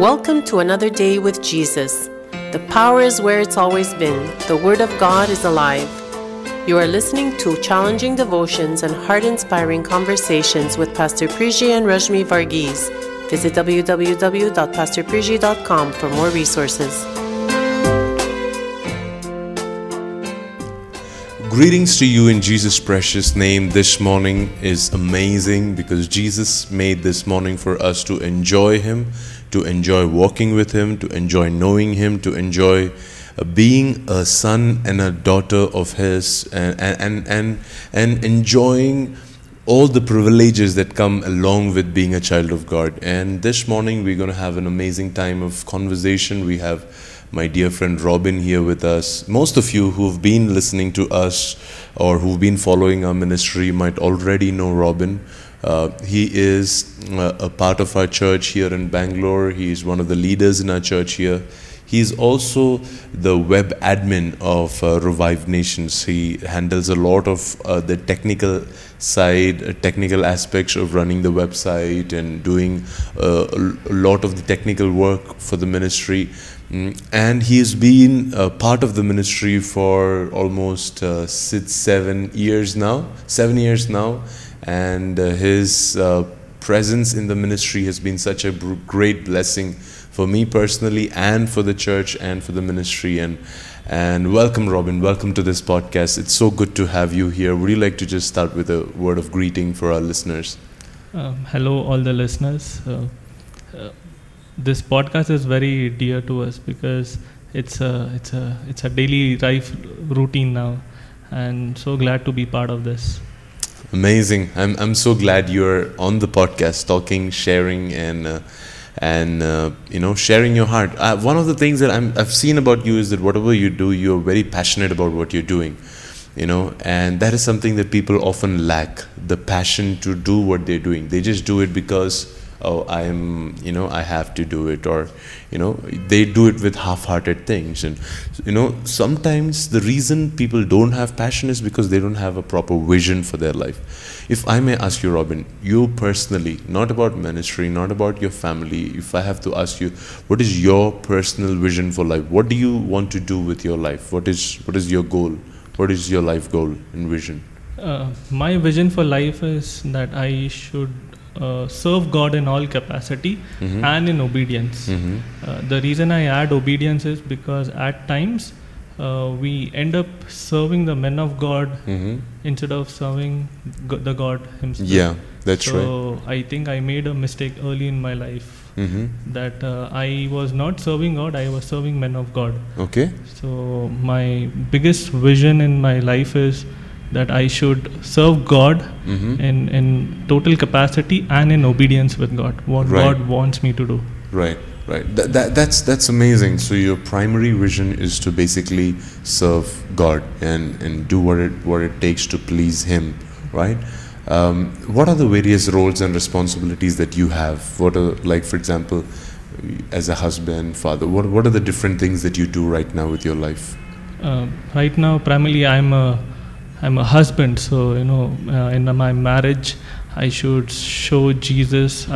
Welcome to another day with Jesus. The power is where it's always been. The Word of God is alive. You are listening to challenging devotions and heart inspiring conversations with Pastor Priji and Rajmi Varghese. Visit www.pastorpriji.com for more resources. Greetings to you in Jesus' precious name. This morning is amazing because Jesus made this morning for us to enjoy Him, to enjoy walking with Him, to enjoy knowing Him, to enjoy uh, being a son and a daughter of His, and, and, and, and enjoying all the privileges that come along with being a child of God. And this morning, we're going to have an amazing time of conversation. We have my dear friend Robin here with us. Most of you who've been listening to us or who've been following our ministry might already know Robin. Uh, he is uh, a part of our church here in Bangalore. He is one of the leaders in our church here. He is also the web admin of uh, Revive Nations. He handles a lot of uh, the technical side, uh, technical aspects of running the website and doing uh, a lot of the technical work for the ministry. Mm, and he's been a part of the ministry for almost six, seven years now, seven years now, and uh, his uh, presence in the ministry has been such a great blessing for me personally, and for the church, and for the ministry. And and welcome, Robin. Welcome to this podcast. It's so good to have you here. Would you like to just start with a word of greeting for our listeners? Um, hello, all the listeners. Uh, uh, this podcast is very dear to us because it's a it's a it's a daily life routine now, and so glad to be part of this. Amazing. I'm I'm so glad you're on the podcast, talking, sharing, and. Uh, and uh, you know sharing your heart uh, one of the things that i have seen about you is that whatever you do you're very passionate about what you're doing you know and that is something that people often lack the passion to do what they're doing they just do it because oh i'm you know i have to do it or you know they do it with half-hearted things. And you know sometimes the reason people don't have passion is because they don't have a proper vision for their life. If i may ask you robin you personally not about ministry not about your family if i have to ask you what is your personal vision for life? What do you want to do with your life? What is what is your goal? What is your life goal and vision? Uh, my vision for life is that i should uh, serve God in all capacity Mhm. and in obedience. mm-hmm. Uh, the reason I add obedience is because at times uh, we end up serving the men of God Mm-hmm. instead of serving go- the God Himself. yeah that's so right So I think I made a mistake early in my life mm-hmm. that uh, I was not serving God, I was serving men of God. okay So my biggest vision in my life is that I should serve God mm-hmm. in, in total capacity and in obedience with God, what Right. God wants me to do. Right, right. That, that, that's that's amazing. So your primary vision is to basically serve God and, and do what it what it takes to please Him, right? Um, what are the various roles and responsibilities that you have? What are like, for example, as a husband, father? What what are the different things that you do right now with your life? Uh, right now, primarily, I'm a I'm a husband, so you know, uh, in my marriage, I should show Jesus. Mm.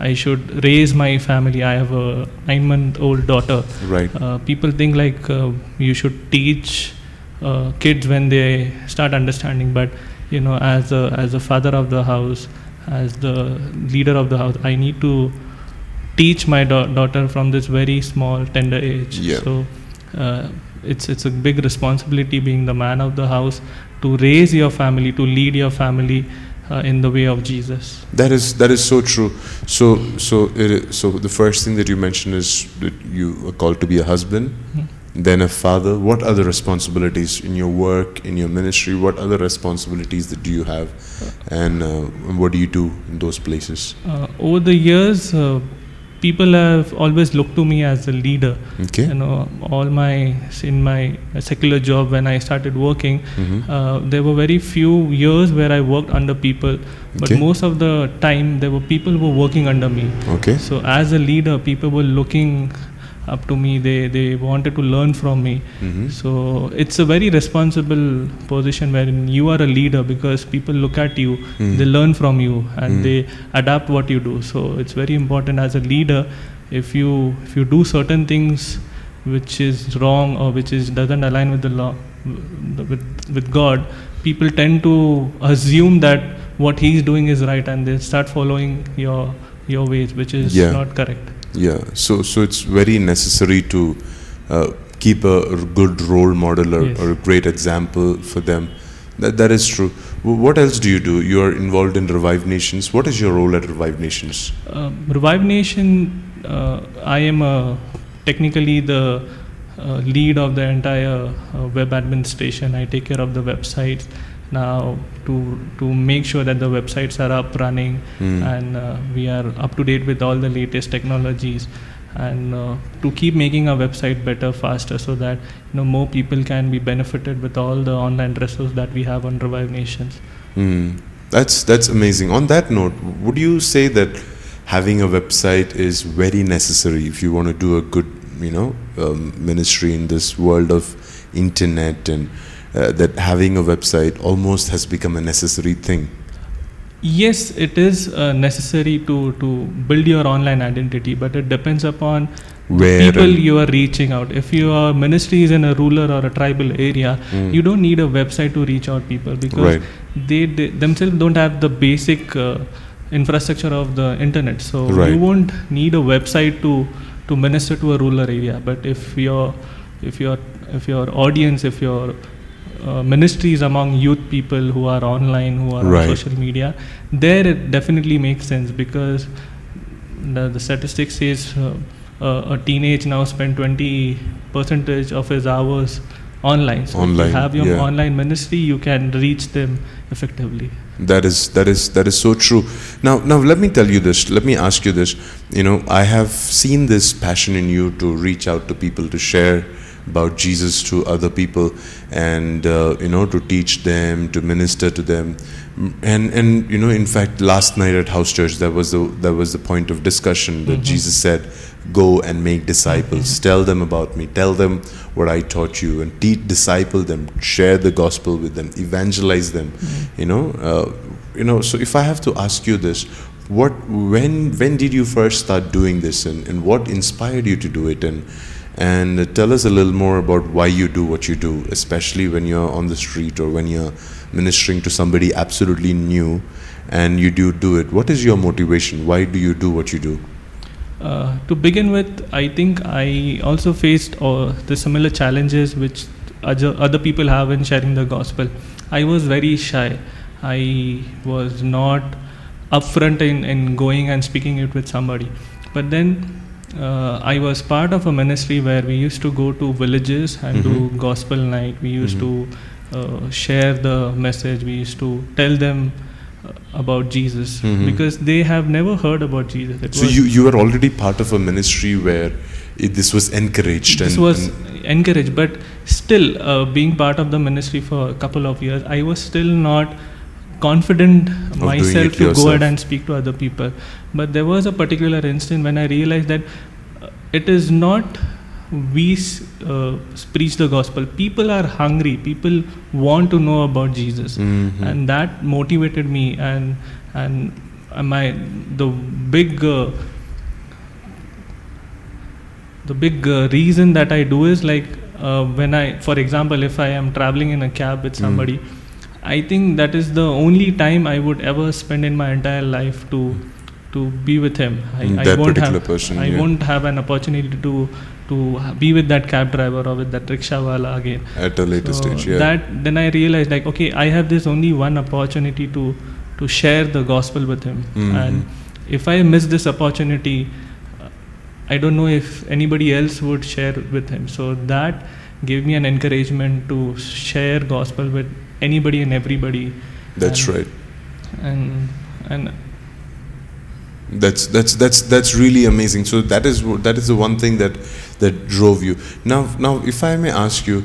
I I should raise my family. I have a nine-month-old daughter. Right. Uh, people think like uh, you should teach uh, kids when they start understanding, but you know, as a as a father of the house, as the leader of the house, I need to teach my da- daughter from this very small, tender age. Yeah. So. It's it's a big responsibility being the man of the house to raise your family to lead your family uh, in the way of Jesus. That is that is so true. So so it so the first thing that you mentioned is that you are called to be a husband, Mhm. then a father. What other responsibilities in your work, in your ministry? What other responsibilities that do you have, and, uh, what do you do in those places? Uh, over the years, uh, people have always looked to me as a leader. Okay. You know, all my in my secular job when I started working, hmm uh, there were very few years where I worked under people, but Okay. most of the time there were people who were working under me. Okay. So as a leader, people were looking up to me. They they wanted to learn from me. hmm So it's a very responsible position wherein you are a leader because people look at you, Mm. they learn from you, and Mm. they adapt what you do. So it's very important as a leader if you if you do certain things which is wrong or which is doesn't align with the law with with God, people tend to assume that what he's doing is right and they start following your your ways, which is Yeah. not correct. Yeah, so so it's very necessary to uh, keep a good role model or, Yes. or a great example for them. That that is true. What else do you do? You are involved in Revive Nations. What is your role at Revive Nations? Um, Revive Nation, uh, I am uh, technically the uh, lead of the entire uh, web administration. I take care of the websites now to to make sure that the websites are up running Hmm. and uh, we are up to date with all the latest technologies and uh, to keep making our website better faster so that you know more people can be benefited with all the online resources that we have on revive nations Hmm. That's that's amazing. On that note, would you say that having a website is very necessary if you want to do a good, you know, um, ministry in this world of internet and uh, that having a website almost has become a necessary thing? yes it is uh, necessary to to build your online identity but it depends upon the Where people you are reaching out if your ministry is in a rural or a tribal area Hmm. you don't need a website to reach out people because Right. they, they themselves don't have the basic uh, infrastructure of the internet so Right. you won't need a website to to minister to a rural area but if your if your if your audience if your uh, ministries among youth people who are online who are Right. on social media there it definitely makes sense because the, the statistics says uh, uh, a teenage now spend 20 percentage of his hours online so if you have your yeah. online ministry you can reach them effectively That is that is that is so true. Now now let me tell you this. Let me ask you this. You know, I have seen this passion in you to reach out to people to share about Jesus to other people, and uh, you know to teach them, to minister to them, and and you know in fact last night at house church that was the that was the point of discussion that Mhm. Jesus said, "Go and make disciples. Tell them about me. Tell them what I taught you, and teach disciple them. Share the gospel with them. Evangelize them." you know uh, you know so if i have to ask you this what when when did you first start doing this and, and what inspired you to do it and and tell us a little more about why you do what you do especially when you're on the street or when you're ministering to somebody absolutely new and you do do it what is your motivation why do you do what you do Uh, to begin with, I think I also faced uh, the similar challenges which other, people have in sharing the gospel. I was very shy. I was not upfront in, in going and speaking it with somebody. But then uh, I was part of a ministry where we used to go to villages and do Mhm. gospel night. We used Mhm. to uh, share the message. We used to tell them uh, about Jesus Mhm. because they have never heard about Jesus. It so you you were already part of a ministry where it, this was encouraged this and, was and- encouraged but still uh, being part of the ministry for a couple of years i was still not confident doing myself to go yourself. ahead and speak to other people but there was a particular instance when i realized that uh, it is not we uh, preach the gospel people are hungry people want to know about jesus Mhm. and that motivated me and and uh, my the big uh, the big uh, reason that I do is like uh, when I, for example, if I am traveling in a cab with Mm. I think that is the only time I would ever spend in my entire life to to be with him. I, Mm, I won't particular have person, I yeah. won't have an opportunity to to be with that cab driver or with that rickshaw wala again. at a later So stage yeah That then I realized like okay, I have this only one opportunity to to share the gospel with him, Mhm. and if I miss this opportunity, I don't know if anybody else would share with him. So that gave me an encouragement to share gospel with anybody and everybody. that's and, right And and That's that's that's that's really amazing. So that is that is the one thing that that drove you. Now now if I may ask you,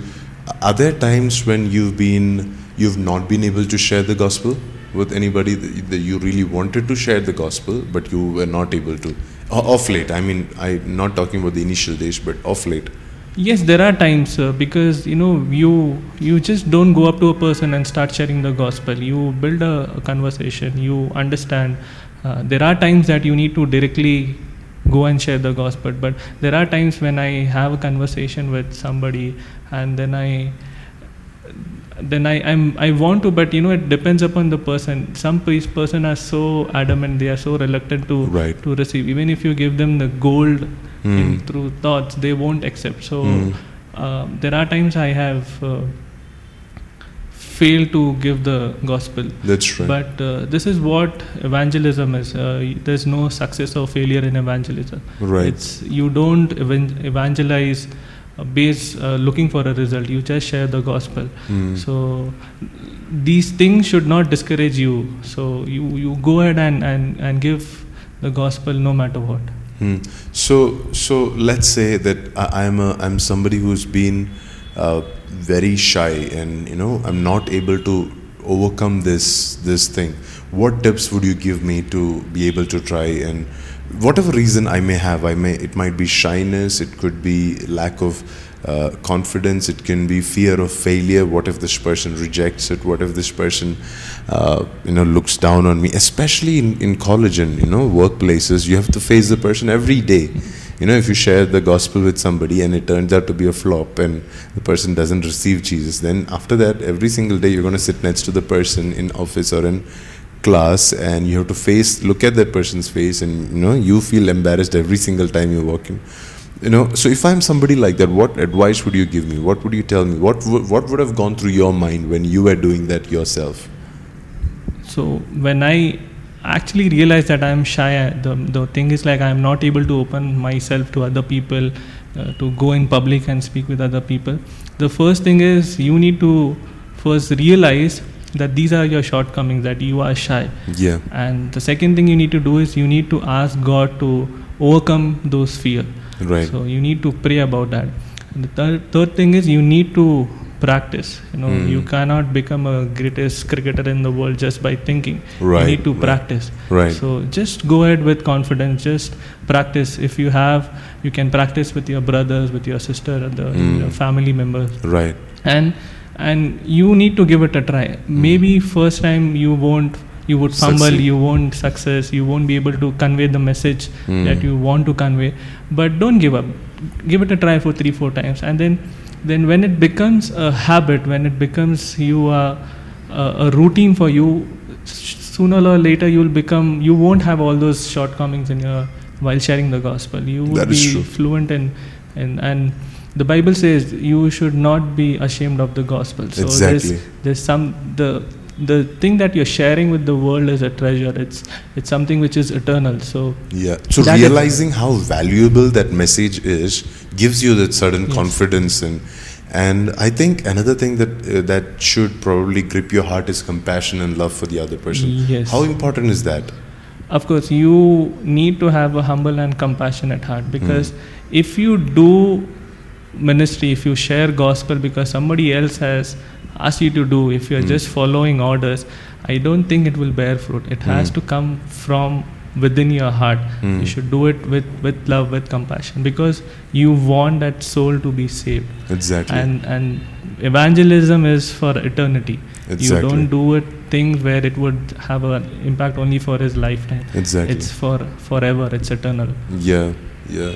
are there times when you've been you've not been able to share the gospel with anybody that, you really wanted to share the gospel but you were not able to? Off late, I mean, I'm not talking about the initial days, but off late. Yes, there are times uh, because you know you you just don't go up to a person and start sharing the gospel. You build a, a conversation. You understand. Uh, there are times that you need to directly go and share the gospel. But there are times when I have a conversation with somebody and then I then I I'm, I want to, but you know it depends upon the person. Some pe- person are so adamant, they are so reluctant to Right. to receive. Even if you give them the gold in, Hmm. through thoughts, they won't accept. So uh, there are times I have uh, failed to give the gospel. That's right. But uh, this is what evangelism is. Uh, there's no success or failure in evangelism. right. It's you don't evan- evangelize uh, based uh, looking for a result. You just share the gospel. Hmm. So these things should not discourage you. So you, you go ahead and, and, and give the gospel no matter what. Hmm. So, so let's say that I, I'm a I'm somebody who's been uh, very shy, and you know I'm not able to overcome this this thing. What tips would you give me to be able to try and whatever reason I may have, I may it might be shyness, it could be lack of uh, confidence, it can be fear of failure. What if this person rejects it? What if this person, uh, you know, looks down on me? Especially in, in college and you know workplaces, you have to face the person every day. You know, if you share the gospel with somebody and it turns out to be a flop and the person doesn't receive Jesus, then after that, every single day you're going to sit next to the person in office or in class and you have to face look at that person's face and you know you feel embarrassed every single time you walk in you know so if i'm somebody like that what advice would you give me what would you tell me what would, what would have gone through your mind when you were doing that yourself So when I actually realized that I'm shy, the, the thing is like I'm not able to open myself to other people, uh, to go in public and speak with other people. The first thing is you need to first realize that these are your shortcomings, that you are shy. yeah And the second thing you need to do is you need to ask God to overcome those fear. Right So you need to pray about that. And the third, third thing is you need to practice. You know, Hmm. you cannot become a greatest cricketer in the world just by thinking. Right, You need to right. practice. right So just go ahead with confidence. Just practice. If you have, you can practice with your brothers, with your sister, and the Hmm. your family members, right and and you need to give it a try. Maybe first time you won't. You would fumble. Succeed. You won't success. You won't be able to convey the message Hmm. that you want to convey but don't give up give it a try for three four times and then then when it becomes a habit when it becomes you are uh, a routine for you sooner or later you'll become you won't have all those shortcomings in your while sharing the gospel you will be true. fluent in and and the bible says you should not be ashamed of the gospel so Exactly. there's there's some the the thing that you're sharing with the world is a treasure it's it's something which is eternal so Yeah. So is- realizing how valuable that message is gives you that certain Yes. confidence and and I think another thing that uh, that should probably grip your heart is compassion and love for the other person. Yes. How important is that? Of course, you need to have a humble and compassionate heart because Hmm. if you do ministry, if you share gospel because somebody else has asked you to do, if you're Hmm. just following orders, I don't think it will bear fruit. It has Hmm. to come from within your heart. Hmm. You should do it with, with love, with compassion because you want that soul to be saved. Exactly. And and evangelism is for eternity. Exactly. You don't do it things where it would have an impact only for his lifetime. exactly. It's for forever. It's eternal. Yeah, yeah.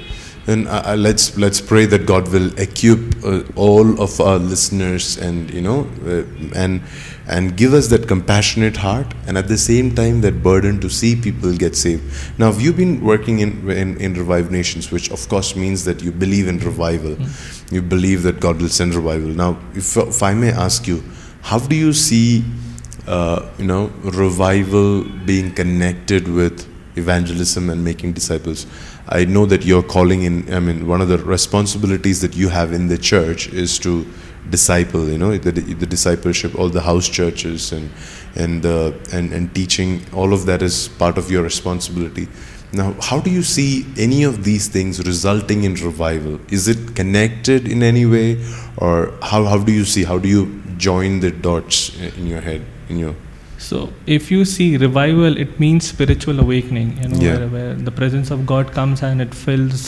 And uh, uh, let's let's pray that God will equip uh, all of our listeners and you know uh, and and give us that compassionate heart and at the same time that burden to see people get saved. Now, have you've been working in in, in Revive Nations, which of course means that you believe in revival. You believe that God will send revival. Now, if, if I may ask you, how do you see uh, you know revival being connected with evangelism and making disciples. I know that you're calling in i mean one of the responsibilities that you have in the church is to disciple you know the, the discipleship all the house churches and and, uh, and and teaching all of that is part of your responsibility. Now how do you see any of these things resulting in revival? Is it connected in any way? Or how, how do you see how do you join the dots in your head in your So if you see revival, it means spiritual awakening. You know, Yeah. where, where the presence of God comes and it fills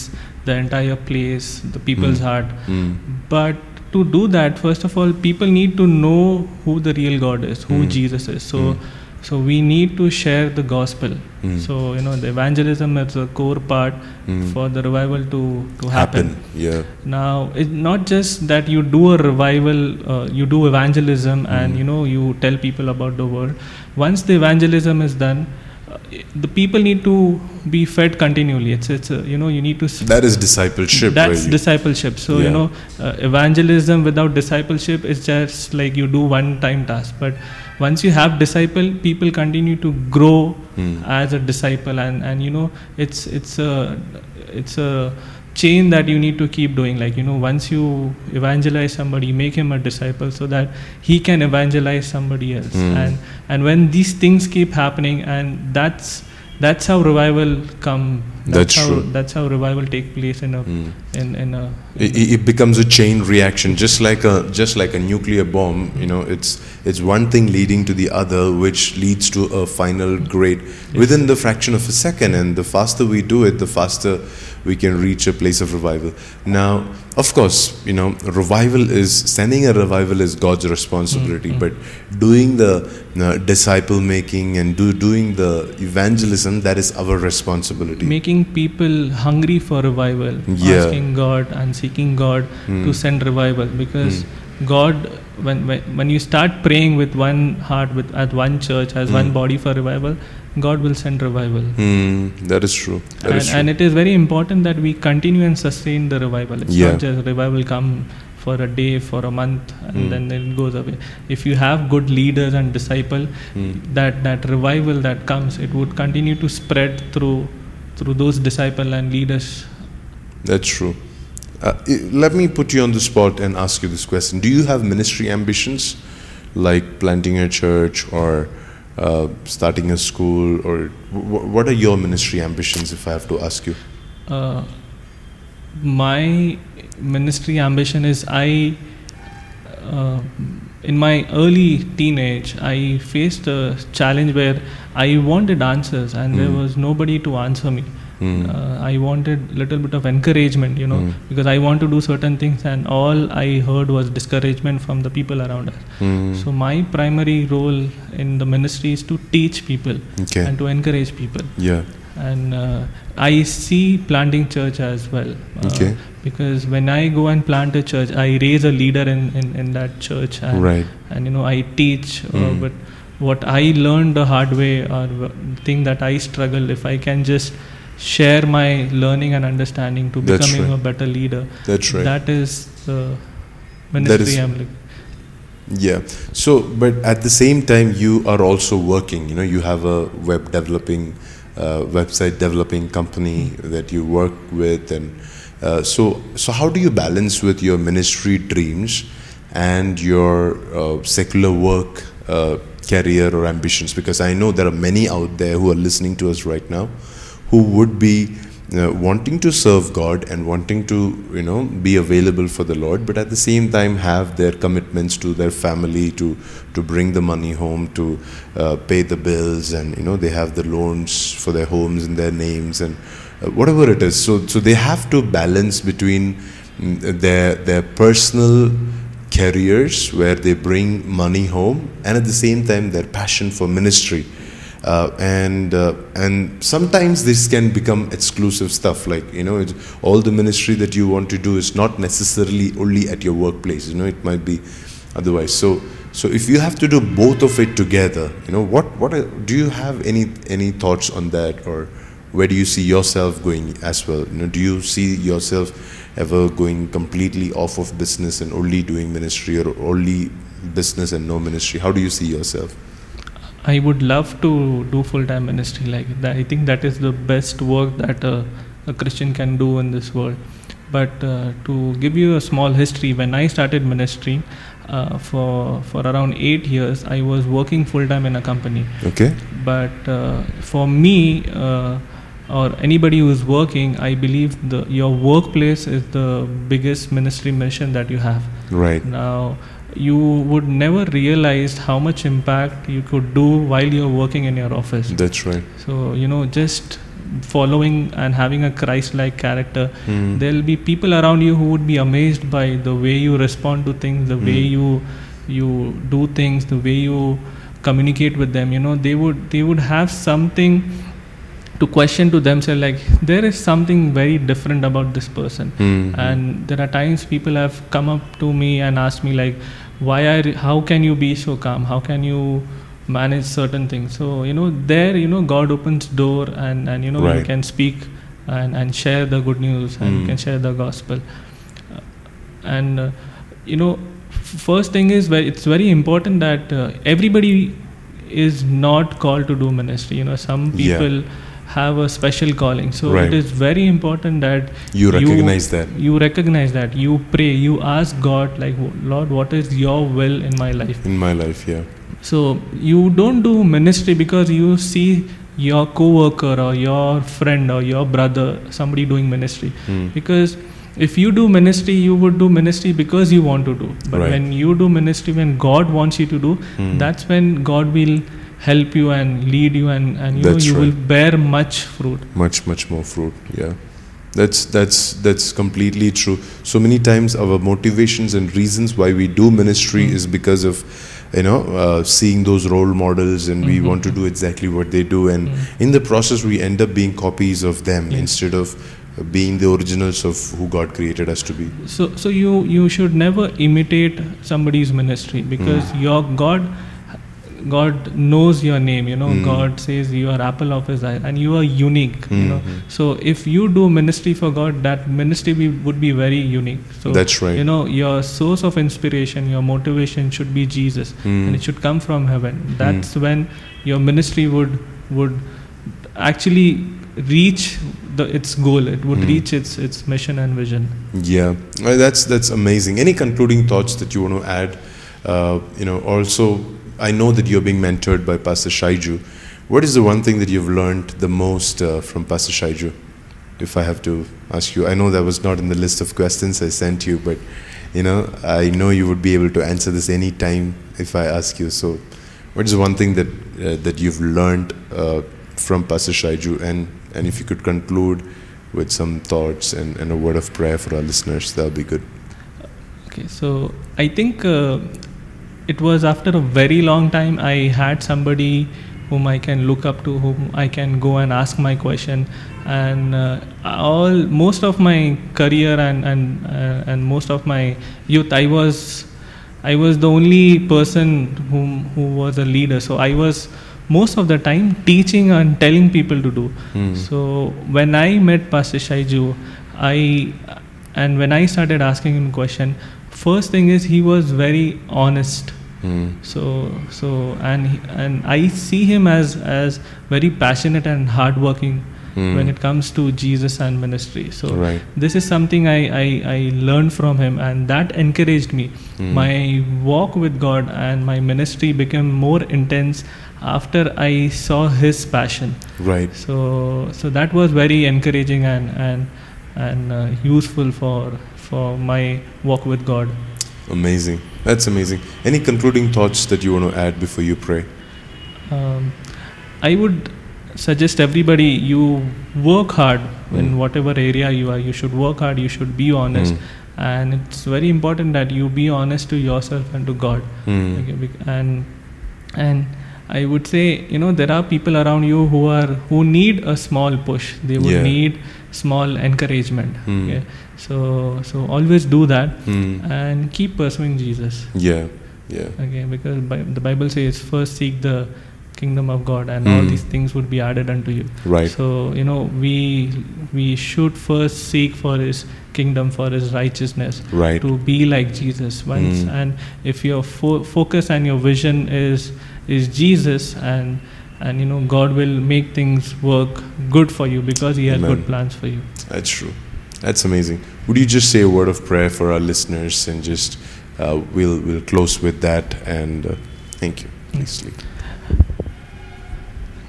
the entire place, the people's Mm. heart. Mm. But to do that, first of all, people need to know who the real God is, who Mm. Jesus is. So, Mm. So we need to share the gospel. Mm. So you know, the evangelism is a core part Mm. for the revival to to happen. Yeah. Now, it's not just that you do a revival, uh, you do evangelism, and Mm. you know you tell people about the word. Once the evangelism is done, the people need to be fed continually. It's it's a, you know you need to. s- That is discipleship. That's you- discipleship. So Yeah. you know, uh, evangelism without discipleship is just like you do one-time task. But once you have disciple, people continue to grow Mm. as a disciple, and and you know, it's it's a it's a chain that you need to keep doing. Like you know, once you evangelize somebody, make him a disciple, so that he can evangelize somebody else. Mm. And and when these things keep happening, and that's that's how revival come. That's how true. that's how revival take place in a Mm. in in a It, it- it becomes a chain reaction, just like a just like a nuclear bomb. You know, it's it's one thing leading to the other, which leads to a final grade within the fraction of a second. And the faster we do it, the faster we can reach a place of revival. Now, of course, you know, revival is sending a revival is God's responsibility, Mm, but doing the uh, disciple making and do doing the evangelism that is our responsibility. making people hungry for revival Yeah. asking god and seeking god Hmm. to send revival because god when, when when you start praying with one heart with at one church as one Hmm. body for revival god will send revival Hmm, that is true. That and, is true. and it is very important that we continue and sustain the revival it's Yeah. not just revival come for a day for a month and Hmm. then it goes away if you have good leaders and disciple Hmm. that that revival that comes it would continue to spread through through those disciple and leaders That's true. Uh, let me put you on the spot and ask you this question. Do you have ministry ambitions like planting a church or uh, starting a school or w- what are your ministry ambitions if I have to ask you? uh, my ministry ambition is I, uh, in my early teenage, I faced a challenge where I wanted answers and there Mm. was nobody to answer me. Hmm. Uh, I wanted little bit of encouragement, you know, Mm. because I want to do certain things, and all I heard was discouragement from the people around us. Hmm. So my primary role in the ministry is to teach people Okay. and to encourage people Yeah. and uh, I see planting church as well. Uh, Okay. Because when I go and plant a church, I raise a leader in, in, in that church. And, Right. And you know, I teach. Uh, Mm. but what I learned the hard way, or the thing that I struggle, if I can just share my learning and understanding to That's becoming right. a better leader, That's right. that is the ministry is- I'm like. Yeah. So, but at the same time, you are also working. You know, you have a web developing, uh, website developing company that you work with, and uh, so so how do you balance with your ministry dreams and your uh, secular work, uh, career or ambitions? Because I know there are many out there who are listening to us right now, who would be uh, wanting to serve God and wanting to, you know, be available for the Lord, but at the same time have their commitments to their family to to bring the money home, to uh, pay the bills, and you know they have the loans for their homes in their names and uh, whatever it is. So so they have to balance between mm, their their personal careers where they bring money home and at the same time their passion for ministry uh, and uh, and sometimes this can become exclusive stuff like you know all the ministry that you want to do is not necessarily only at your workplace you know it might be otherwise. So so if you have to do both of it together you know what what do you have any any thoughts on that? Or where do you see yourself going as well? You know do you see yourself ever going completely off of business and only doing ministry or only business and no ministry? How do you see yourself I would love to do full time ministry like that. I think that is the best work that a, a Christian can do in this world. But uh, to give you a small history, when I started ministry uh, for for around eight years, I was working full time in a company. okay But uh, for me, uh, or anybody who is working, I believe the your workplace is the biggest ministry mission that you have. right Now, you would never realize how much impact you could do while you're working in your office. That's right. So, you know, just following and having a Christ like character, Mm. there'll be people around you who would be amazed by the way you respond to things, the way Mm. you you do things, the way you communicate with them you know they would they would have something to question to themselves like there is something very different about this person Mhm. and there are times people have come up to me and asked me like why are how can you be so calm? How can you manage certain things? So you know there you know god opens door and and you know you can speak and and share the good news and you Mm. can share the gospel. Uh, and uh, you know f- first thing is it's very important that uh, everybody is not called to do ministry. You know some Yeah. Have a special calling so Right. it is very important that You recognize that. you recognize that you pray you ask god like lord what is your will in my life In my life, yeah. so you don't do ministry because you see your co-worker or your friend or your brother somebody doing ministry Mm. because if you do ministry you would do ministry because you want to do but Right. when you do ministry when god wants you to do Mm. that's when god will help you and lead you and, and you know you will bear much fruit much much more fruit yeah that's that's that's completely true so many times our motivations and reasons why we do ministry Mm. is because of you know uh, seeing those role models and we Mhm. want to do exactly what they do and Mm. in the process we end up being copies of them Yeah. instead of being the originals of who god created us to be so so you you should never imitate somebody's ministry because Hmm. your god god knows your name you know Mm. god says you are apple of his eye and you are unique you know Mhm. so if you do ministry for god that ministry be, would be very unique so That's right. you know your source of inspiration your motivation should be jesus Mm. and it should come from heaven that's when your ministry would would actually reach the its goal it would Mm. reach its its mission and vision Yeah, that's that's amazing. Any concluding thoughts that you want to add? Uh, you know, also I know that you're being mentored by Pastor Shaiju. What is the one thing that you've learned the most uh, from Pastor Shaiju? If I have to ask you, I know that was not in the list of questions I sent you, but you know, I know you would be able to answer this any time if I ask you. So, what is one thing that uh, that you've learned uh, from Pastor Shaiju, and and if you could conclude with some thoughts and, and a word of prayer for our listeners, that would be good. Okay, so I think uh, it was after a very long time I had somebody whom I can look up to, whom I can go and ask my question, and uh, all most of my career and and uh, and most of my youth, I was I was the only person whom who was a leader. So I was most of the time teaching and telling people to do. Hmm. So when I met Pastor Shaiju, I and when I started asking him question, first thing is he was very honest. Hmm. So so and he, and I see him as as very passionate and hardworking Hmm. when it comes to Jesus and ministry. So Right. this is something I, I, I learned from him and that encouraged me. Hmm. My walk with God and my ministry became more intense after I saw his passion. Right. So so that was very encouraging and and and uh, useful for for my walk with God. Amazing. That's amazing. Any concluding thoughts that you want to add before you pray? Um, I would suggest everybody you work hard in Mm. whatever area you are. You should work hard. You should be honest, Mm. and it's very important that you be honest to yourself and to God. Okay, and and I would say you know there are people around you who are who need a small push. They would Yeah. need small encouragement. Mm. Okay? So so always do that Hmm. and keep pursuing Jesus. Yeah. Yeah. Okay, because Bi- the Bible says first seek the kingdom of God, and all Mm. these things would be added unto you. Right. So you know we we should first seek for His kingdom, for His righteousness, Right. to be like Jesus. Once Mm. and if your fo- focus and your vision is is Jesus, and and you know God will make things work good for you because He has Amen. good plans for you. That's true. That's amazing. Would you just say a word of prayer for our listeners and just uh, we'll we'll close with that and uh, thank you. Please lead.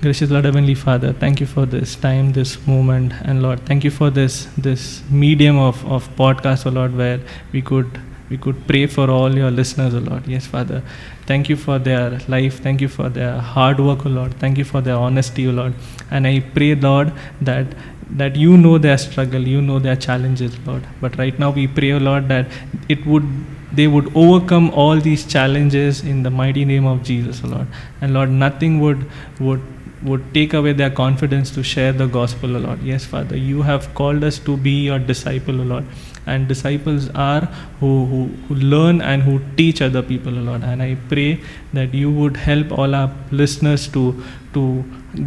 Gracious Lord Heavenly Father, thank you for this time, this moment, and Lord, thank you for this this medium of, of podcast, oh Lord, where we could we could pray for all your listeners, oh Lord. Yes, Father. Thank you for their life. Thank you for their hard work, O Lord. Thank you for their honesty, O Lord. And I pray, Lord, that that you know their struggle, you know their challenges, Lord. But right now we pray, oh Lord, that it would they would overcome all these challenges in the mighty name of Jesus, O Lord. And Lord, nothing would would would take away their confidence to share the gospel, O Lord. Yes, Father, you have called us to be your disciple, O Lord. And disciples are who, who, who learn and who teach other people, O Lord. And I pray that you would help all our listeners to to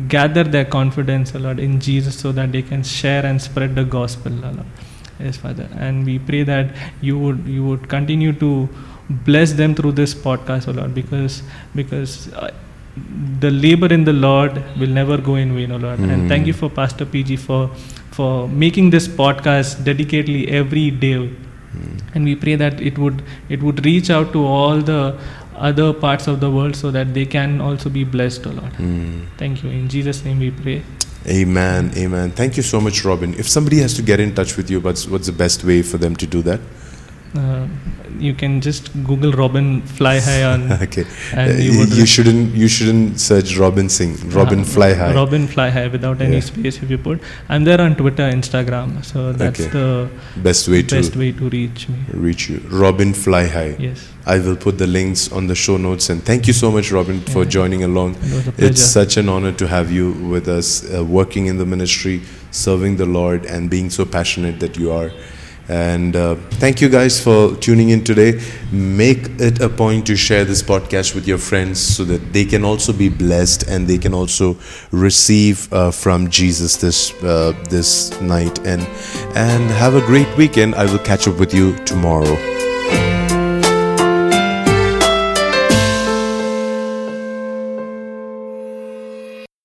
gather their confidence, O Lord, in Jesus so that they can share and spread the gospel, O Lord. Yes, Father. And we pray that you would you would continue to bless them through this podcast, O Lord, because because uh, the labor in the Lord will never go in vain, O Lord. And hmm. thank you for Pastor Priji for for making this podcast dedicatedly every day. Hmm. And we pray that it would it would reach out to all the other parts of the world so that they can also be blessed, O Lord. Hmm. Thank you. In Jesus' name we pray. Amen. Amen. Thank you so much, Robin. If somebody has to get in touch with you, what's, what's the best way for them to do that? Uh, you can just Google Robin Fly High on Okay. And Uh, you you, shouldn't you shouldn't search Robin Singh. Robin Uh, Fly High. Robin Fly High without any Yeah. space if you put. I'm there on Twitter, Instagram, so that's Okay. the Best way to best way to reach me. reach you. Robin Fly High. Yes, I will put the links on the show notes. And thank you so much, Robin, for joining along. it was a pleasure. It's such an honor to have you with us, uh, working in the ministry, serving the Lord, and being so passionate that you are. And uh, thank you guys for tuning in today. Make it a point to share this podcast with your friends so that they can also be blessed and they can also receive uh, from Jesus this uh, this night. And and have a great weekend. I will catch up with you tomorrow.